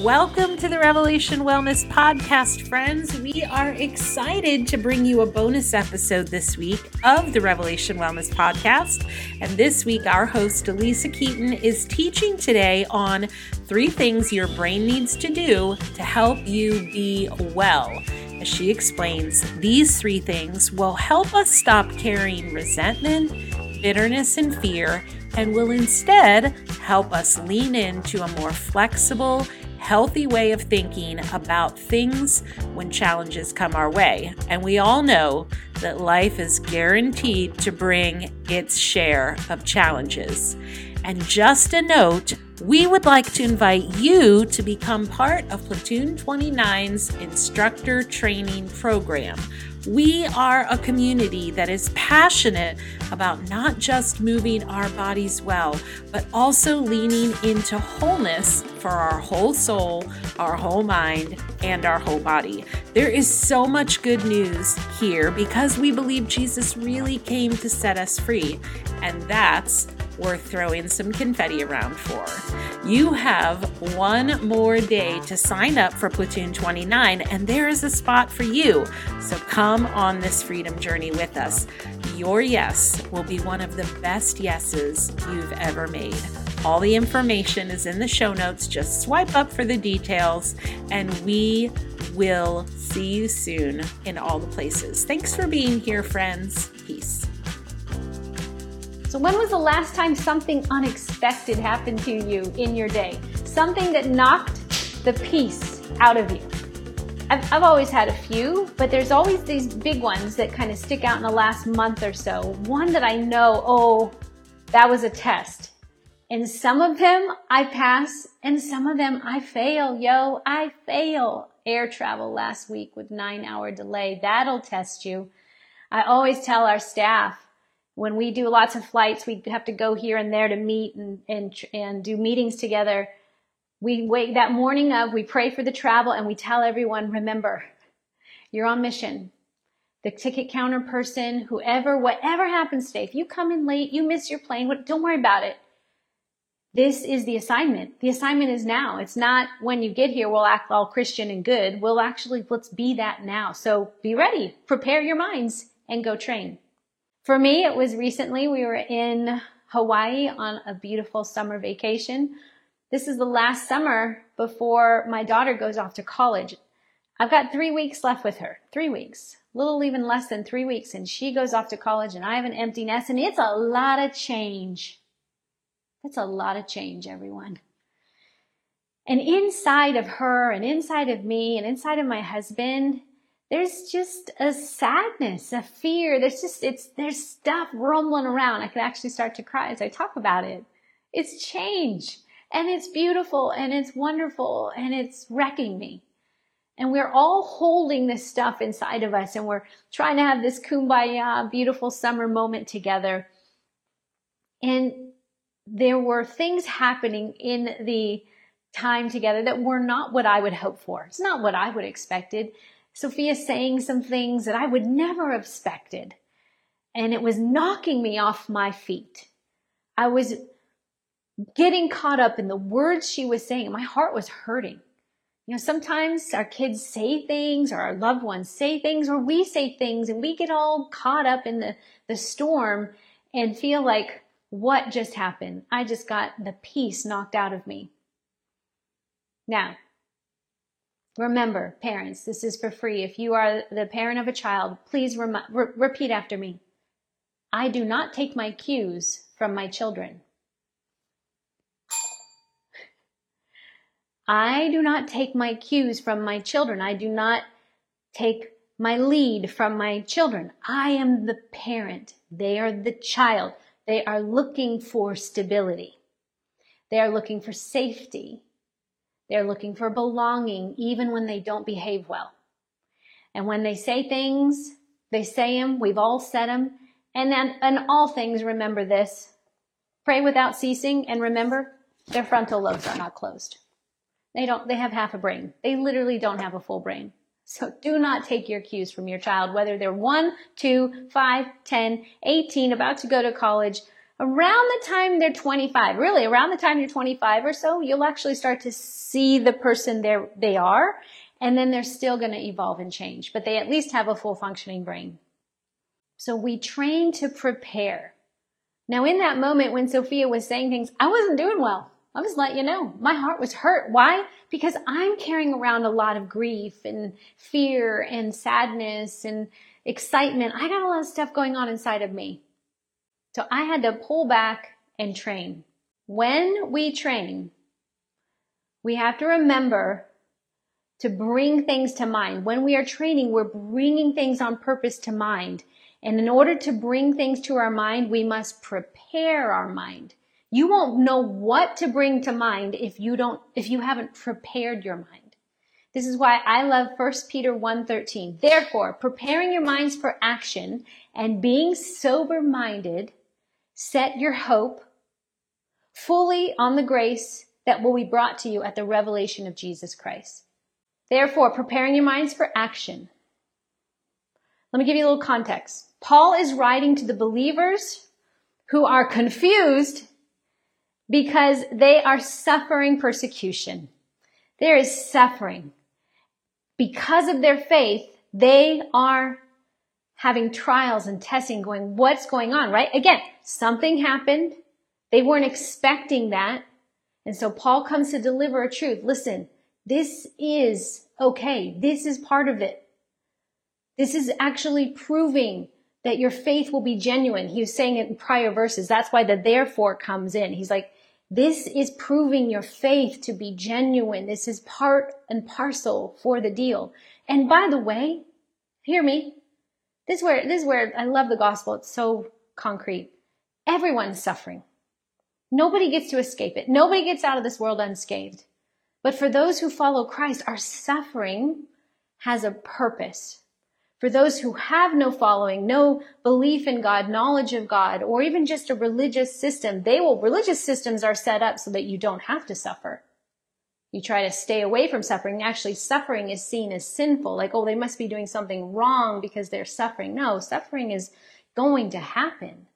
Welcome to the Revelation Wellness Podcast, friends. We are excited to bring you a bonus episode this week of the Revelation Wellness Podcast. And this week, our host, Alisa Keeton, is teaching today on three things your brain needs to do to help you be well. As she explains, these three things will help us stop carrying resentment, bitterness, and fear, and will instead help us lean into a more flexible healthy way of thinking about things when challenges come our way. And we all know that life is guaranteed to bring its share of challenges. And just a note, we would like to invite you to become part of Platoon 29's instructor training program we are a community that is passionate about not just moving our bodies well, but also leaning into wholeness for our whole soul, our whole mind, and our whole body. There is so much good news here because we believe Jesus really came to set us free, and that's worth throwing some confetti around for. You have one more day to sign up for Platoon 29, and there is a spot for you. So come on this freedom journey with us. Your yes will be one of the best yeses you've ever made. All the information is in the show notes. Just swipe up for the details, and we will see you soon in all the places. Thanks for being here, friends. Peace. So, when was the last time something unexpected happened to you in your day? Something that knocked the peace out of you? I've, I've always had a few, but there's always these big ones that kind of stick out in the last month or so. One that I know, oh, that was a test. And some of them I pass, and some of them I fail. Yo, I fail. Air travel last week with nine hour delay. That'll test you. I always tell our staff, when we do lots of flights, we have to go here and there to meet and, and, and do meetings together. We wait that morning of, we pray for the travel and we tell everyone, remember, you're on mission. The ticket counter person, whoever, whatever happens today, if you come in late, you miss your plane, don't worry about it. This is the assignment. The assignment is now. It's not when you get here, we'll act all Christian and good. We'll actually, let's be that now. So be ready, prepare your minds and go train. For me, it was recently we were in Hawaii on a beautiful summer vacation. This is the last summer before my daughter goes off to college. I've got three weeks left with her. Three weeks. Little even less than three weeks. And she goes off to college and I have an empty nest and it's a lot of change. That's a lot of change, everyone. And inside of her and inside of me and inside of my husband there's just a sadness, a fear. There's just, it's, there's stuff rumbling around. I could actually start to cry as I talk about it. It's change and it's beautiful and it's wonderful and it's wrecking me. And we're all holding this stuff inside of us and we're trying to have this kumbaya, beautiful summer moment together. And there were things happening in the time together that were not what I would hope for. It's not what I would expected. Sophia saying some things that I would never have expected. And it was knocking me off my feet. I was getting caught up in the words she was saying. My heart was hurting. You know, sometimes our kids say things or our loved ones say things or we say things and we get all caught up in the, the storm and feel like, what just happened? I just got the peace knocked out of me. Now, Remember, parents, this is for free. If you are the parent of a child, please rem- re- repeat after me. I do not take my cues from my children. I do not take my cues from my children. I do not take my lead from my children. I am the parent. They are the child. They are looking for stability. They are looking for safety. They're looking for belonging even when they don't behave well. And when they say things, they say them. We've all said them. And then, and all things, remember this. Pray without ceasing and remember their frontal lobes are not closed. They don't, they have half a brain. They literally don't have a full brain. So do not take your cues from your child, whether they're one, two, five, ten, eighteen, about to go to college, around the time they're 25, really around the time you're 25 or so, you'll actually start to see the person they they are, and then they're still going to evolve and change, but they at least have a full functioning brain. So we train to prepare. Now, in that moment when Sophia was saying things, I wasn't doing well. I was letting you know. My heart was hurt. Why? Because I'm carrying around a lot of grief and fear and sadness and excitement. I got a lot of stuff going on inside of me. So I had to pull back and train. When we train, we have to remember to bring things to mind. When we are training, we're bringing things on purpose to mind. And in order to bring things to our mind, we must prepare our mind. You won't know what to bring to mind if you don't, if you haven't prepared your mind. This is why I love 1 Peter 1:13. Therefore, preparing your minds for action and being sober-minded, set your hope fully on the grace that will be brought to you at the revelation of Jesus Christ. Therefore, preparing your minds for action. Let me give you a little context. Paul is writing to the believers who are confused because they are suffering persecution. There is suffering. Because of their faith, they are having trials and testing going, what's going on, right? Again, something happened. They weren't expecting that. And so Paul comes to deliver a truth. Listen, this is okay. This is part of it. This is actually proving that your faith will be genuine. He was saying it in prior verses. That's why the therefore comes in. He's like, this is proving your faith to be genuine. This is part and parcel for the deal. And by the way, hear me. This is where, this is where I love the gospel. It's so concrete. Everyone's suffering. Nobody gets to escape it. Nobody gets out of this world unscathed. But for those who follow Christ, our suffering has a purpose. For those who have no following, no belief in God, knowledge of God, or even just a religious system, they will, religious systems are set up so that you don't have to suffer. You try to stay away from suffering. Actually, suffering is seen as sinful. Like, oh, they must be doing something wrong because they're suffering. No, suffering is going to happen.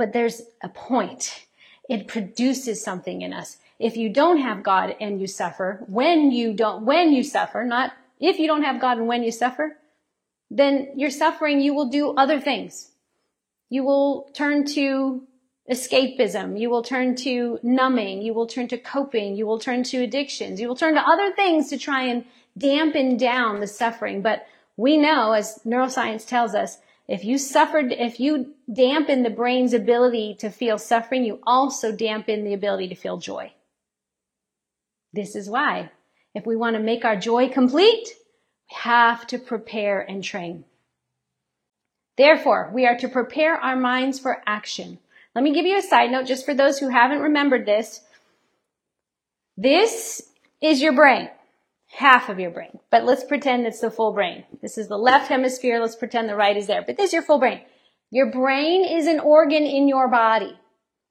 But there's a point. It produces something in us. If you don't have God and you suffer, when you don't, when you suffer, not if you don't have God and when you suffer, then you're suffering, you will do other things. You will turn to escapism. You will turn to numbing. You will turn to coping. You will turn to addictions. You will turn to other things to try and dampen down the suffering. But we know, as neuroscience tells us, if you suffered, if you dampen the brain's ability to feel suffering, you also dampen the ability to feel joy. This is why if we want to make our joy complete, we have to prepare and train. Therefore, we are to prepare our minds for action. Let me give you a side note just for those who haven't remembered this. This is your brain, half of your brain, but let's pretend it's the full brain. This is the left hemisphere. Let's pretend the right is there, but this is your full brain. Your brain is an organ in your body,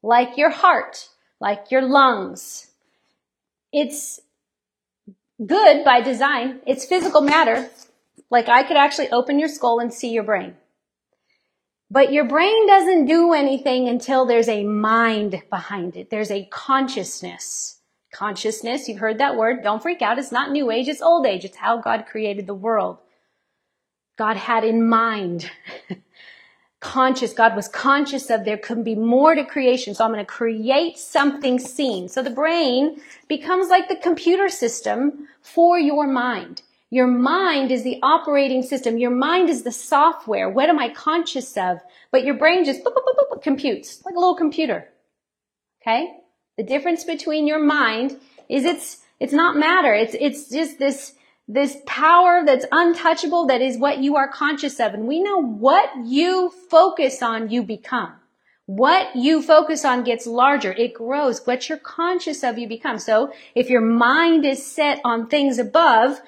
like your heart, like your lungs. It's good by design. It's physical matter. Like I could actually open your skull and see your brain. But your brain doesn't do anything until there's a mind behind it. There's a consciousness. Consciousness, you've heard that word. Don't freak out. It's not new age. It's old age. It's how God created the world. God had in mind conscious. God was conscious of there couldn't be more to creation. So I'm going to create something seen. So the brain becomes like the computer system for your mind. Your mind is the operating system. Your mind is the software. What am I conscious of? But your brain just boop, boop, boop, computes like a little computer. Okay? The difference between your mind is it's, it's not matter. It's, it's just this, this power that's untouchable that is what you are conscious of. And we know what you focus on, you become. What you focus on gets larger. It grows. What you're conscious of, you become. So if your mind is set on things above,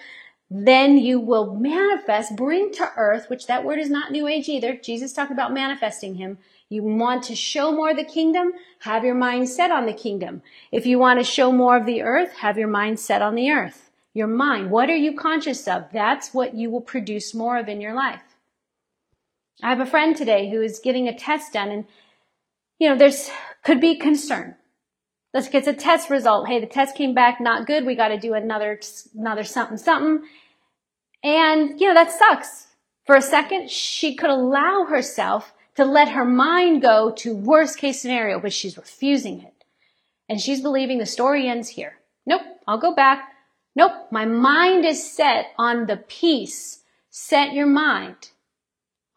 then you will manifest, bring to earth, which that word is not new age either. Jesus talked about manifesting him. You want to show more of the kingdom? Have your mind set on the kingdom. If you want to show more of the earth, have your mind set on the earth. Your mind. What are you conscious of? That's what you will produce more of in your life. I have a friend today who is getting a test done and you know, there's, could be concern. Let's get a test result. Hey, the test came back not good. We got to do another, another something, something. And, you know, that sucks. For a second, she could allow herself to let her mind go to worst case scenario, but she's refusing it. And she's believing the story ends here. Nope, I'll go back. Nope, my mind is set on the peace. Set your mind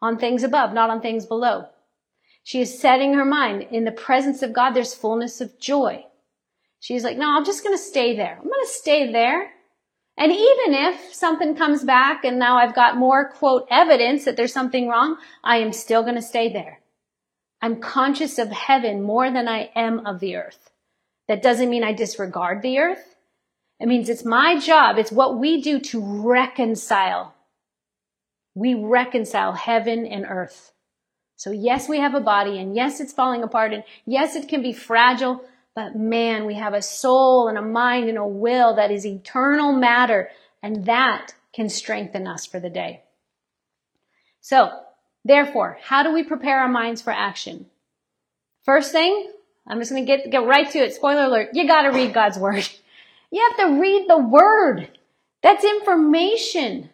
on things above, not on things below. She is setting her mind. In the presence of God, there's fullness of joy. She's like, no, I'm just going to stay there. I'm going to stay there. And even if something comes back and now I've got more quote evidence that there's something wrong, I am still going to stay there. I'm conscious of heaven more than I am of the earth. That doesn't mean I disregard the earth. It means it's my job. It's what we do to reconcile. We reconcile heaven and earth. So yes, we have a body and yes, it's falling apart and yes, it can be fragile, but man, we have a soul and a mind and a will that is eternal matter and that can strengthen us for the day. So therefore, how do we prepare our minds for action? First thing, I'm just going to get, get right to it. Spoiler alert. You got to read God's word. You have to read the word. That's information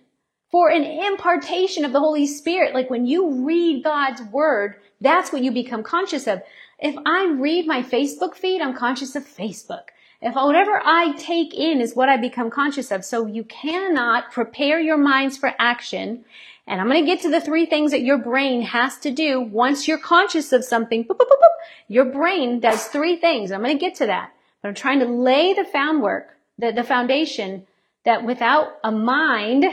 for an impartation of the Holy Spirit. Like when you read God's word, that's what you become conscious of. If I read my Facebook feed, I'm conscious of Facebook. If whatever I take in is what I become conscious of. So you cannot prepare your minds for action. And I'm going to get to the three things that your brain has to do once you're conscious of something. Boop, boop, boop, your brain does three things. I'm going to get to that. But I'm trying to lay the found work, the, the foundation that without a mind,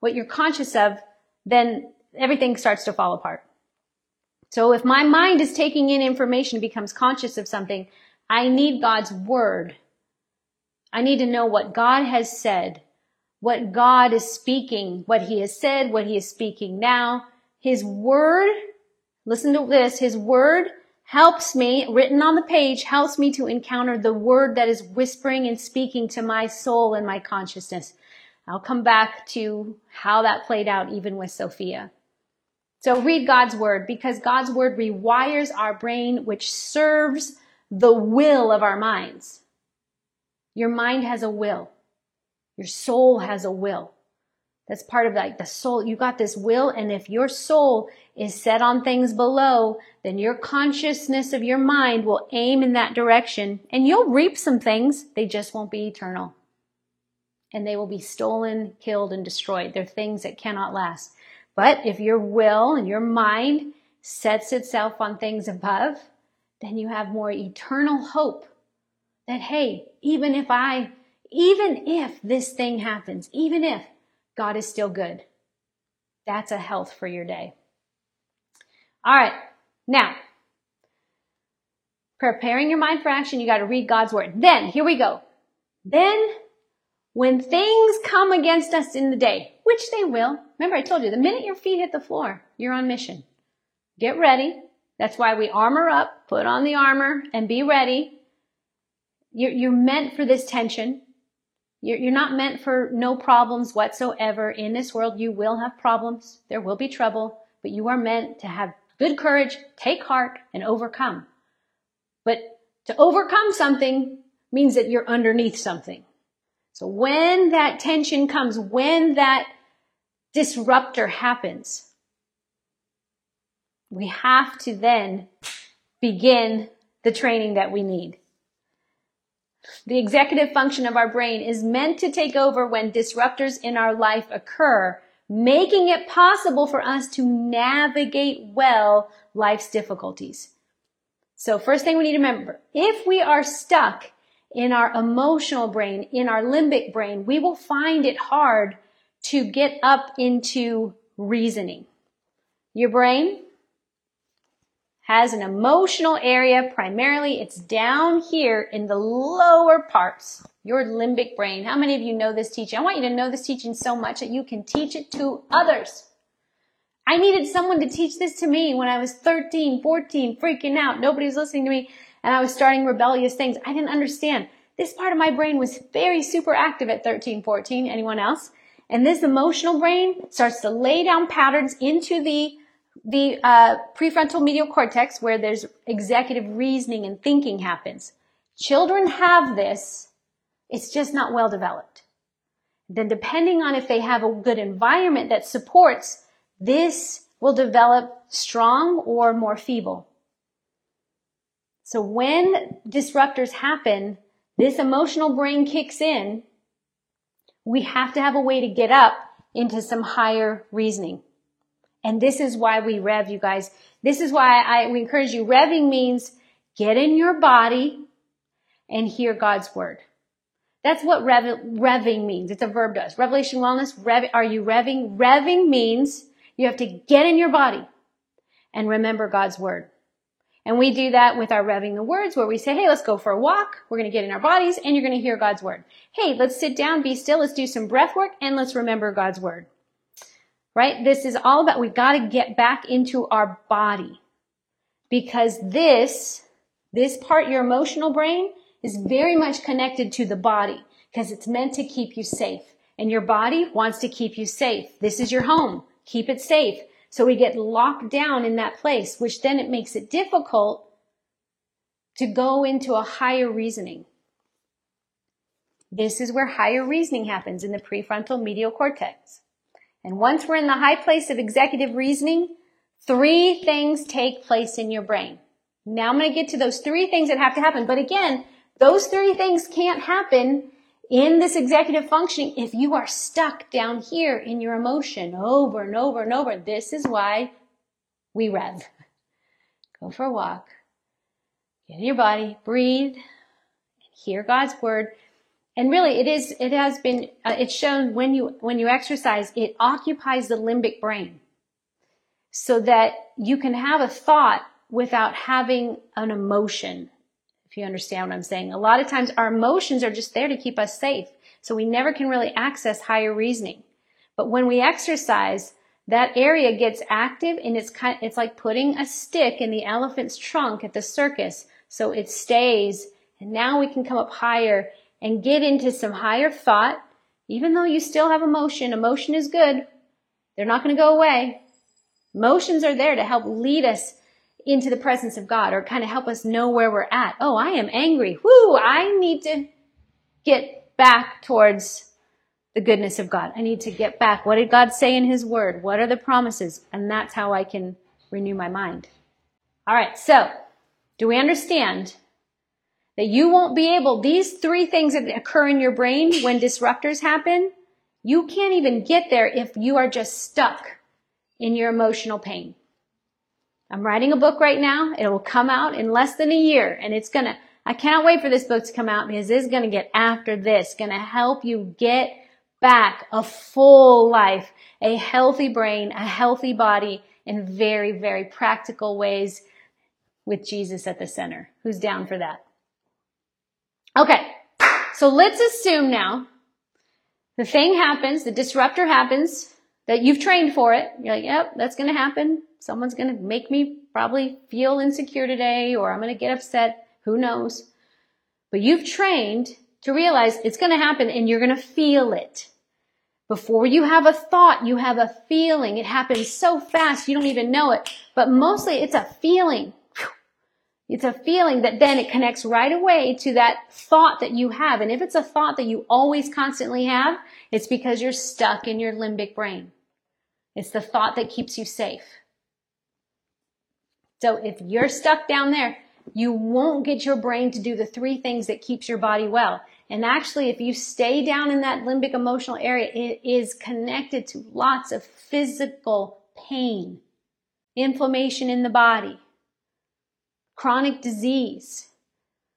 what you're conscious of, then everything starts to fall apart. So if my mind is taking in information, becomes conscious of something, I need God's word. I need to know what God has said, what God is speaking, what he has said, what he is speaking now. His word, listen to this, his word helps me, written on the page, helps me to encounter the word that is whispering and speaking to my soul and my consciousness. I'll come back to how that played out even with Sophia. So read God's word because God's word rewires our brain, which serves the will of our minds. Your mind has a will. Your soul has a will. That's part of like the soul. You got this will. And if your soul is set on things below, then your consciousness of your mind will aim in that direction and you'll reap some things. They just won't be eternal. And they will be stolen, killed, and destroyed. They're things that cannot last. But if your will and your mind sets itself on things above, then you have more eternal hope that, hey, even if I, even if this thing happens, even if God is still good, that's a health for your day. All right. Now, preparing your mind for action, you got to read God's word. Then, here we go. Then when things come against us in the day, which they will, remember I told you, the minute your feet hit the floor, you're on mission. Get ready. That's why we armor up, put on the armor, and be ready. You're, you're meant for this tension. You're, you're not meant for no problems whatsoever. In this world, you will have problems. There will be trouble, but you are meant to have good courage, take heart, and overcome. But to overcome something means that you're underneath something. So when that tension comes, when that disruptor happens, we have to then begin the training that we need. The executive function of our brain is meant to take over when disruptors in our life occur, making it possible for us to navigate well life's difficulties. So first thing we need to remember, if we are stuck in our emotional brain, in our limbic brain, we will find it hard to get up into reasoning. Your brain has an emotional area. Primarily, it's down here in the lower parts, your limbic brain. How many of you know this teaching? I want you to know this teaching so much that you can teach it to others. I needed someone to teach this to me when I was 13, 14, freaking out. Nobody was listening to me and I was starting rebellious things. I didn't understand. This part of my brain was very super active at 13, 14. Anyone else? And this emotional brain starts to lay down patterns into the the uh, prefrontal medial cortex, where there's executive reasoning and thinking happens. Children have this. It's just not well developed. Then depending on if they have a good environment that supports, this will develop strong or more feeble. So when disruptors happen, this emotional brain kicks in. We have to have a way to get up into some higher reasoning. And this is why we rev, you guys. This is why I we encourage you. Revving means get in your body and hear God's word. That's what rev, revving means. It's a verb does. Revelation wellness, rev, are you revving? Revving means you have to get in your body and remember God's word. And we do that with our revving the words where we say, hey, let's go for a walk. We're going to get in our bodies and you're going to hear God's word. Hey, let's sit down, be still. Let's do some breath work and let's remember God's word right? This is all about, we've got to get back into our body because this, this part, your emotional brain is very much connected to the body because it's meant to keep you safe and your body wants to keep you safe. This is your home. Keep it safe. So we get locked down in that place, which then it makes it difficult to go into a higher reasoning. This is where higher reasoning happens in the prefrontal medial cortex. And once we're in the high place of executive reasoning, three things take place in your brain. Now I'm going to get to those three things that have to happen. But again, those three things can't happen in this executive functioning if you are stuck down here in your emotion over and over and over. This is why we rev. Go for a walk. Get in your body, breathe, hear God's word, and really, it is, it has been, uh, it's shown when you, when you exercise, it occupies the limbic brain so that you can have a thought without having an emotion. You understand what I'm saying. A lot of times our emotions are just there to keep us safe. So we never can really access higher reasoning. But when we exercise, that area gets active and it's kind, it's like putting a stick in the elephant's trunk at the circus. So it stays and now we can come up higher and get into some higher thought, even though you still have emotion, emotion is good. They're not going to go away. Emotions are there to help lead us into the presence of God or kind of help us know where we're at. Oh, I am angry. Whoo, I need to get back towards the goodness of God. I need to get back. What did God say in His Word? What are the promises? And that's how I can renew my mind. All right, so do we understand that you won't be able, these three things that occur in your brain when disruptors happen, you can't even get there if you are just stuck in your emotional pain. I'm writing a book right now. It will come out in less than a year and it's gonna, I cannot wait for this book to come out because it's gonna get after this, gonna help you get back a full life, a healthy brain, a healthy body in very, very practical ways with Jesus at the center. Who's down for that? Okay, so let's assume now the thing happens, the disruptor happens, that you've trained for it. You're like, yep, that's going to happen. Someone's going to make me probably feel insecure today, or I'm going to get upset. Who knows? But you've trained to realize it's going to happen and you're going to feel it. Before you have a thought, you have a feeling. It happens so fast, you don't even know it. But mostly it's a feeling. It's a feeling that then it connects right away to that thought that you have. And if it's a thought that you always constantly have, it's because you're stuck in your limbic brain. It's the thought that keeps you safe. So if you're stuck down there, you won't get your brain to do the three things that keeps your body well. And actually, if you stay down in that limbic emotional area, it is connected to lots of physical pain, inflammation in the body, chronic disease,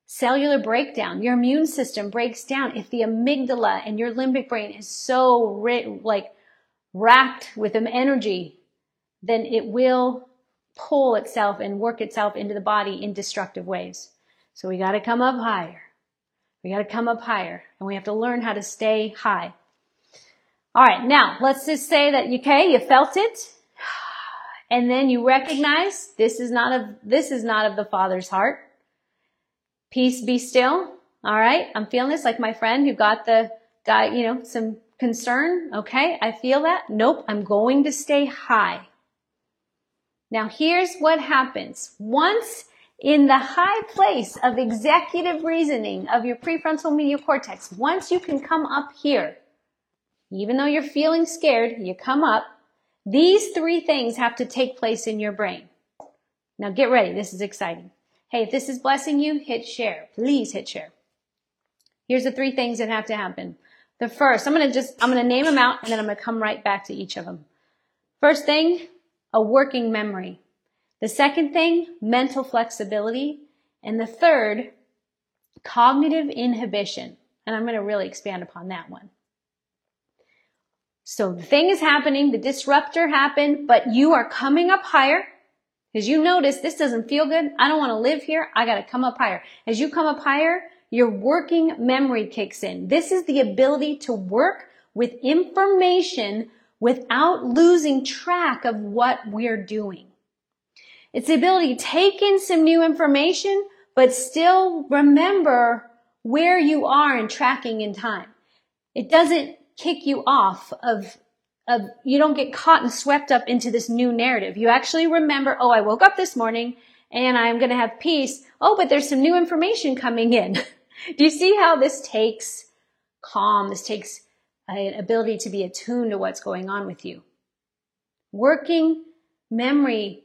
cellular breakdown. Your immune system breaks down. If the amygdala and your limbic brain is so like racked with an energy, then it will pull itself and work itself into the body in destructive ways. So we got to come up higher. We got to come up higher and we have to learn how to stay high. All right. Now let's just say that, you okay, you felt it and then you recognize this is not of this is not of the father's heart peace be still all right i'm feeling this like my friend who got the guy you know some concern okay i feel that nope i'm going to stay high Now here's what happens. Once in the high place of executive reasoning of your prefrontal medial cortex, once you can come up here, even though you're feeling scared, you come up, these three things have to take place in your brain. Now get ready. This is exciting. Hey, if this is blessing you, hit share. Please hit share. Here's the three things that have to happen. The first, I'm going to just, I'm going to name them out and then I'm going to come right back to each of them. First thing, a working memory. The second thing, mental flexibility. And the third, cognitive inhibition. And I'm going to really expand upon that one. So the thing is happening, the disruptor happened, but you are coming up higher because you notice this doesn't feel good. I don't want to live here. I got to come up higher. As you come up higher, your working memory kicks in. This is the ability to work with information without losing track of what we're doing. It's the ability to take in some new information, but still remember where you are in tracking in time. It doesn't kick you off of, of, you don't get caught and swept up into this new narrative. You actually remember, oh, I woke up this morning and I'm going to have peace. Oh, but there's some new information coming in. Do you see how this takes calm? This takes an ability to be attuned to what's going on with you. Working memory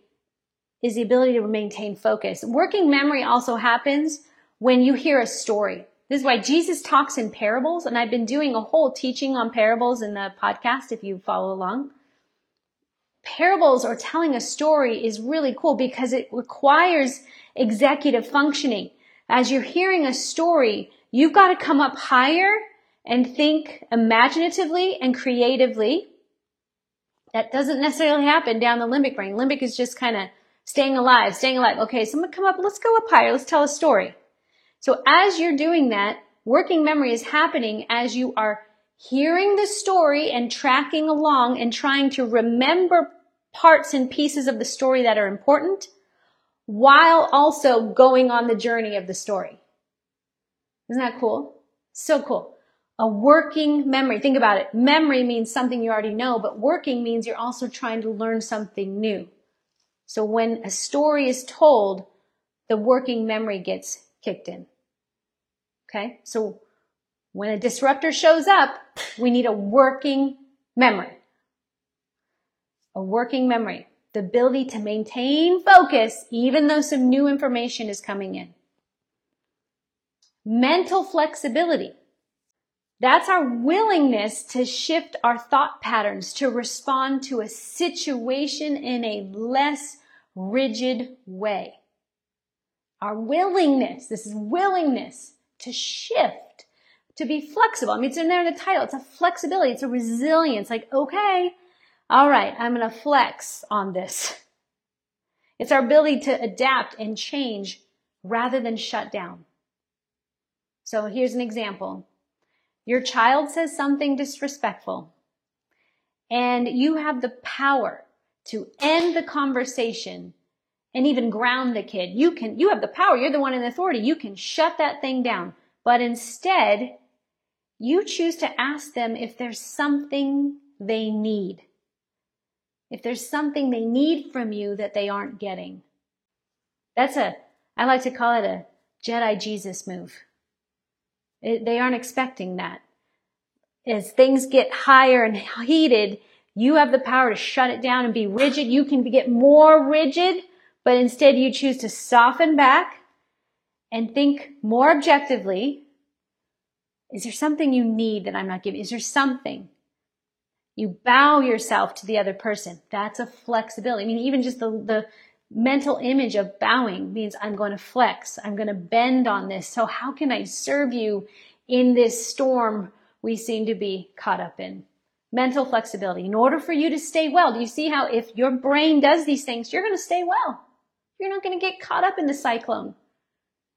is the ability to maintain focus. Working memory also happens when you hear a story. This is why Jesus talks in parables, and I've been doing a whole teaching on parables in the podcast if you follow along. Parables or telling a story is really cool because it requires executive functioning. As you're hearing a story, you've got to come up higher and think imaginatively and creatively. That doesn't necessarily happen down the limbic brain. Limbic is just kind of staying alive, staying alive. Okay, someone come up, let's go up higher, let's tell a story. So as you're doing that, working memory is happening as you are hearing the story and tracking along and trying to remember parts and pieces of the story that are important while also going on the journey of the story. Isn't that cool? So cool. A working memory. Think about it. Memory means something you already know, but working means you're also trying to learn something new. So when a story is told, the working memory gets kicked in. Okay. So when a disruptor shows up, we need a working memory. A working memory. The ability to maintain focus even though some new information is coming in. Mental flexibility. That's our willingness to shift our thought patterns to respond to a situation in a less rigid way. Our willingness, this is willingness to shift, to be flexible. I mean, it's in there in the title. It's a flexibility. It's a resilience. Like, okay, all right, I'm going to flex on this. It's our ability to adapt and change rather than shut down. So here's an example. Your child says something disrespectful and you have the power to end the conversation and even ground the kid. You can, you have the power. You're the one in authority. You can shut that thing down. But instead, you choose to ask them if there's something they need. If there's something they need from you that they aren't getting. That's a, I like to call it a Jedi Jesus move. It, they aren't expecting that. As things get higher and heated, you have the power to shut it down and be rigid. You can get more rigid, but instead you choose to soften back and think more objectively. Is there something you need that I'm not giving? Is there something? You bow yourself to the other person. That's a flexibility. I mean, even just the, the mental image of bowing means I'm going to flex. I'm going to bend on this. So how can I serve you in this storm we seem to be caught up in? Mental flexibility. In order for you to stay well, do you see how if your brain does these things, you're going to stay well. You're not going to get caught up in the cyclone.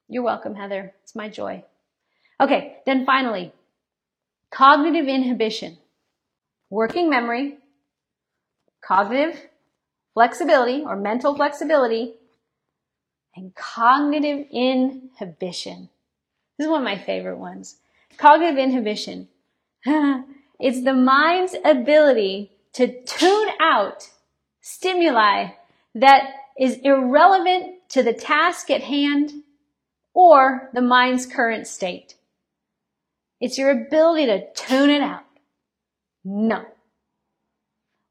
You're welcome, Heather. It's my joy. Okay, then finally, cognitive inhibition. Working memory, cognitive flexibility or mental flexibility, and cognitive inhibition. This is one of my favorite ones. Cognitive inhibition. it's the mind's ability to tune out stimuli that is irrelevant to the task at hand or the mind's current state. It's your ability to tune it out. No.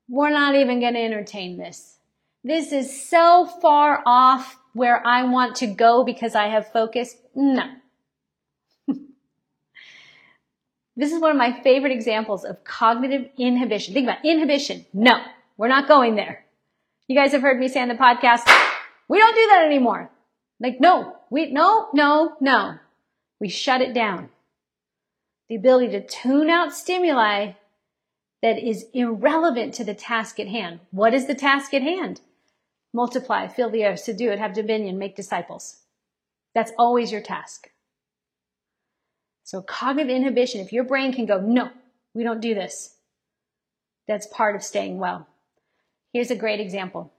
We're not even going to entertain this. This is so far off where I want to go because I have focus. No. this is one of my favorite examples of cognitive inhibition. Think about inhibition. No, we're not going there. You guys have heard me say on the podcast, we don't do that anymore. Like, no, we, no, no, no. We shut it down. The ability to tune out stimuli that is irrelevant to the task at hand. What is the task at hand? Multiply, fill the earth, subdue it, have dominion, make disciples. That's always your task. So cognitive inhibition, if your brain can go, no, we don't do this, that's part of staying well. Here's a great example.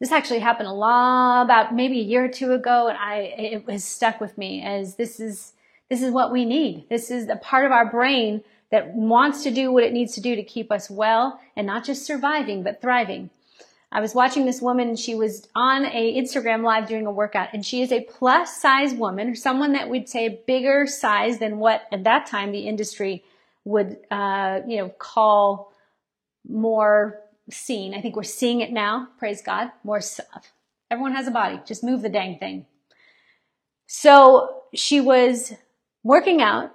This actually happened a lot about maybe a year or two ago, and I it was stuck with me as this is this is what we need. This is the part of our brain that wants to do what it needs to do to keep us well and not just surviving but thriving. I was watching this woman, she was on a Instagram live doing a workout and she is a plus size woman someone that would say bigger size than what at that time the industry would, uh, you know, call more seen. I think we're seeing it now. Praise God. More stuff. Everyone has a body. Just move the dang thing. So she was working out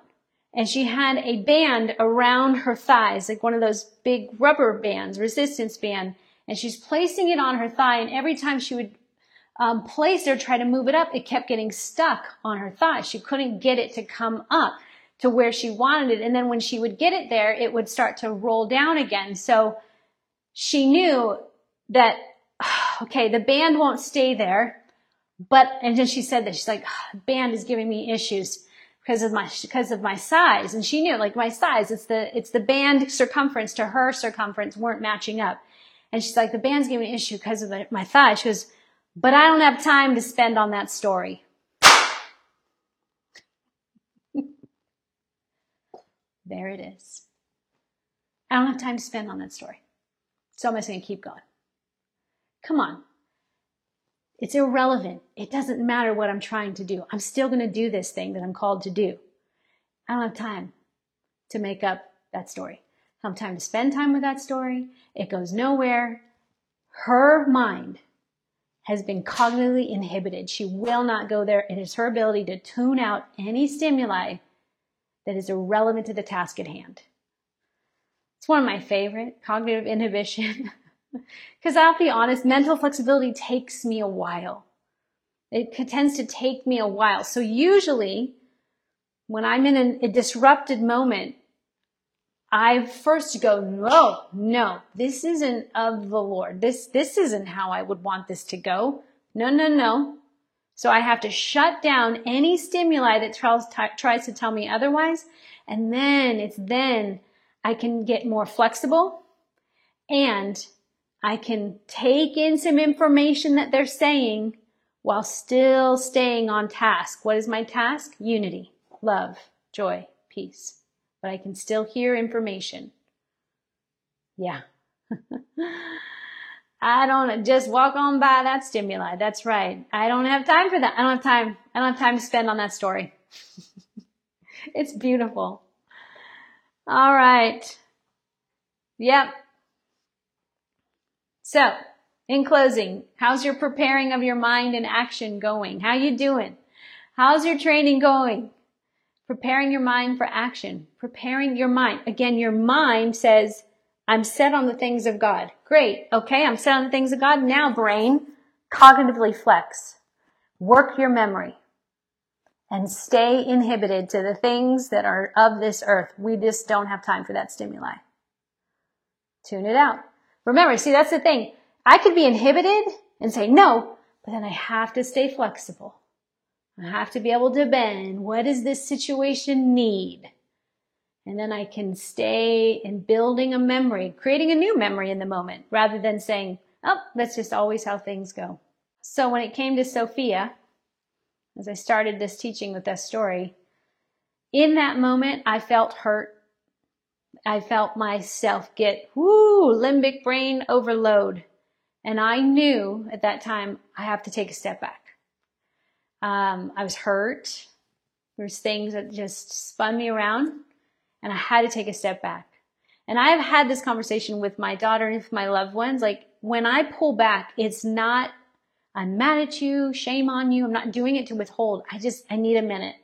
and she had a band around her thighs, like one of those big rubber bands, resistance band. And she's placing it on her thigh. And every time she would um, place it or try to move it up, it kept getting stuck on her thigh. She couldn't get it to come up to where she wanted it. And then when she would get it there, it would start to roll down again. So she knew that, okay, the band won't stay there. But, and then she said that she's like, band is giving me issues because of my, because of my size. And she knew like my size, it's the, it's the band circumference to her circumference weren't matching up. And she's like, the band's giving me issue because of my thigh. She goes, but I don't have time to spend on that story. there it is. I don't have time to spend on that story. So I'm just going to keep going. Come on. It's irrelevant. It doesn't matter what I'm trying to do. I'm still going to do this thing that I'm called to do. I don't have time to make up that story. I don't have time to spend time with that story. It goes nowhere. Her mind has been cognitively inhibited. She will not go there. It is her ability to tune out any stimuli that is irrelevant to the task at hand. It's one of my favorite, cognitive inhibition. Because I'll be honest, mental flexibility takes me a while. It tends to take me a while. So usually when I'm in a, a disrupted moment, I first go, no, no, this isn't of the Lord. This, this isn't how I would want this to go. No, no, no. So I have to shut down any stimuli that tries to tell me otherwise. And then it's then I can get more flexible and I can take in some information that they're saying while still staying on task. What is my task? Unity, love, joy, peace. But I can still hear information. Yeah. I don't just walk on by that stimuli. That's right. I don't have time for that. I don't have time. I don't have time to spend on that story. it's beautiful. All right. Yep. So, in closing, how's your preparing of your mind and action going? How you doing? How's your training going? Preparing your mind for action. Preparing your mind. Again, your mind says, I'm set on the things of God. Great. Okay. I'm set on the things of God. Now brain, cognitively flex. Work your memory and stay inhibited to the things that are of this earth. We just don't have time for that stimuli. Tune it out. Remember, see, that's the thing. I could be inhibited and say no, but then I have to stay flexible. I have to be able to bend. What does this situation need? And then I can stay in building a memory, creating a new memory in the moment rather than saying, oh, that's just always how things go. So when it came to Sophia, as I started this teaching with this story, in that moment, I felt hurt. I felt myself get, whoo, limbic brain overload. And I knew at that time I have to take a step back. Um, I was hurt. There's things that just spun me around and I had to take a step back. And I have had this conversation with my daughter and with my loved ones. Like when I pull back, it's not, I'm mad at you, shame on you. I'm not doing it to withhold. I just, I need a minute.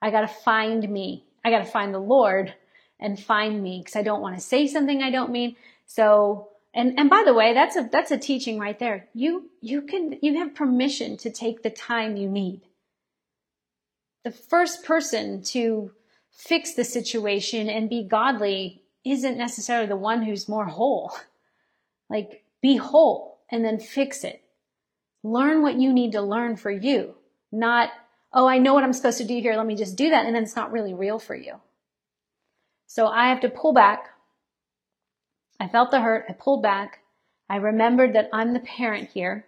I got to find me. I got to find the Lord and find me because I don't want to say something I don't mean. So, and, and by the way, that's a, that's a teaching right there. You, you can, you have permission to take the time you need. The first person to fix the situation and be godly isn't necessarily the one who's more whole. Like, be whole and then fix it. Learn what you need to learn for you, not, oh, I know what I'm supposed to do here. Let me just do that. And then it's not really real for you. So I have to pull back. I felt the hurt. I pulled back. I remembered that I'm the parent here.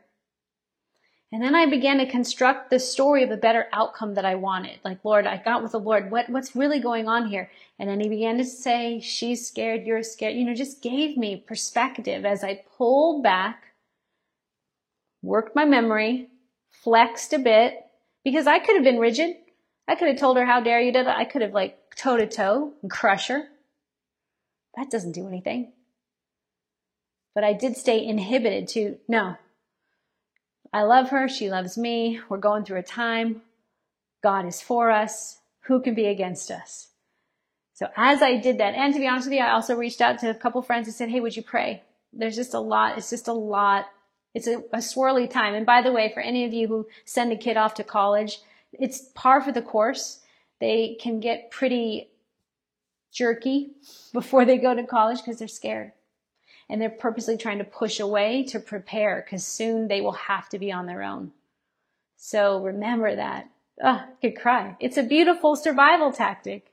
And then I began to construct the story of a better outcome that I wanted. Like, Lord, I got with the Lord. What, what's really going on here? And then he began to say, she's scared, you're scared. You know, just gave me perspective as I pulled back, worked my memory, flexed a bit, because I could have been rigid. I could have told her, how dare you, did it? I could have like toe to toe and crush her. That doesn't do anything. But I did stay inhibited to, no, I love her. She loves me. We're going through a time. God is for us. Who can be against us? So as I did that, and to be honest with you, I also reached out to a couple friends and said, Hey, would you pray? There's just a lot. It's just a lot. It's a, a swirly time. And by the way, for any of you who send a kid off to college, it's par for the course. They can get pretty jerky before they go to college because they're scared and they're purposely trying to push away to prepare because soon they will have to be on their own. So remember that. Oh, I could cry. It's a beautiful survival tactic.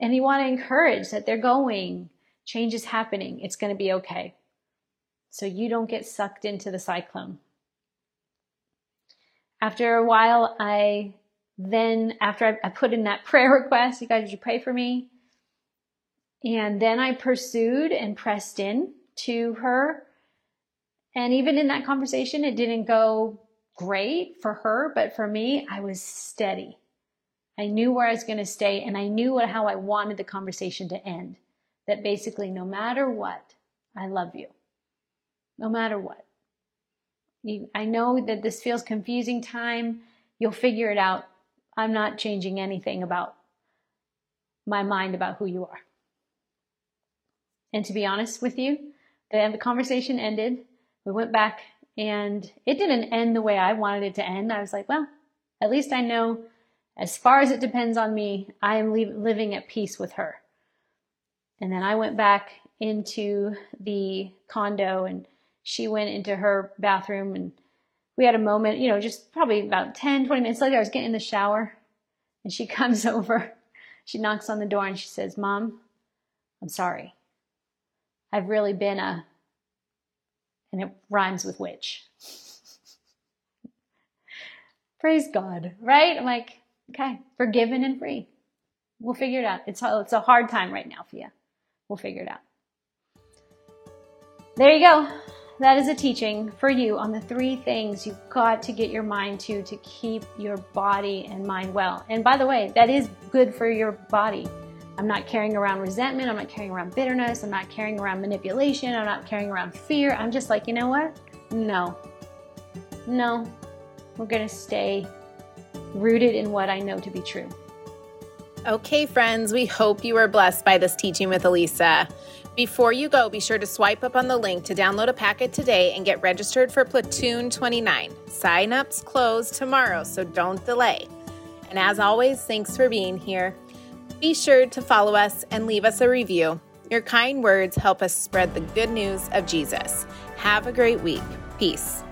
And you want to encourage that they're going. Change is happening. It's going to be okay. So you don't get sucked into the cyclone. After a while, I then, after I, put in that prayer request, you guys, you pray for me? And then I pursued and pressed in to her. And even in that conversation, it didn't go great for her, but for me, I was steady. I knew where I was going to stay and I knew what, how I wanted the conversation to end. That basically, no matter what, I love you. No matter what. You, I know that this feels confusing time. You'll figure it out. I'm not changing anything about my mind about who you are. And to be honest with you, the conversation ended. We went back and it didn't end the way I wanted it to end. I was like, well, at least I know as far as it depends on me, I am living at peace with her. And then I went back into the condo and she went into her bathroom and we had a moment, you know, just probably about 10, 20 minutes later, I was getting in the shower and she comes over. She knocks on the door and she says, Mom, I'm sorry. I've really been a, and it rhymes with witch. Praise God, right? I'm like, okay, forgiven and free. We'll figure it out. It's a, it's a hard time right now for you. We'll figure it out. There you go. That is a teaching for you on the three things you've got to get your mind to to keep your body and mind well. And by the way, that is good for your body. I'm not carrying around resentment. I'm not carrying around bitterness. I'm not carrying around manipulation. I'm not carrying around fear. I'm just like, you know what? No. No. We're going to stay rooted in what I know to be true. Okay, friends, we hope you were blessed by this teaching with Alisa. Before you go, be sure to swipe up on the link to download a packet today and get registered for Platoon 29. Sign-ups close tomorrow, so don't delay. And as always, thanks for being here. Be sure to follow us and leave us a review. Your kind words help us spread the good news of Jesus. Have a great week. Peace.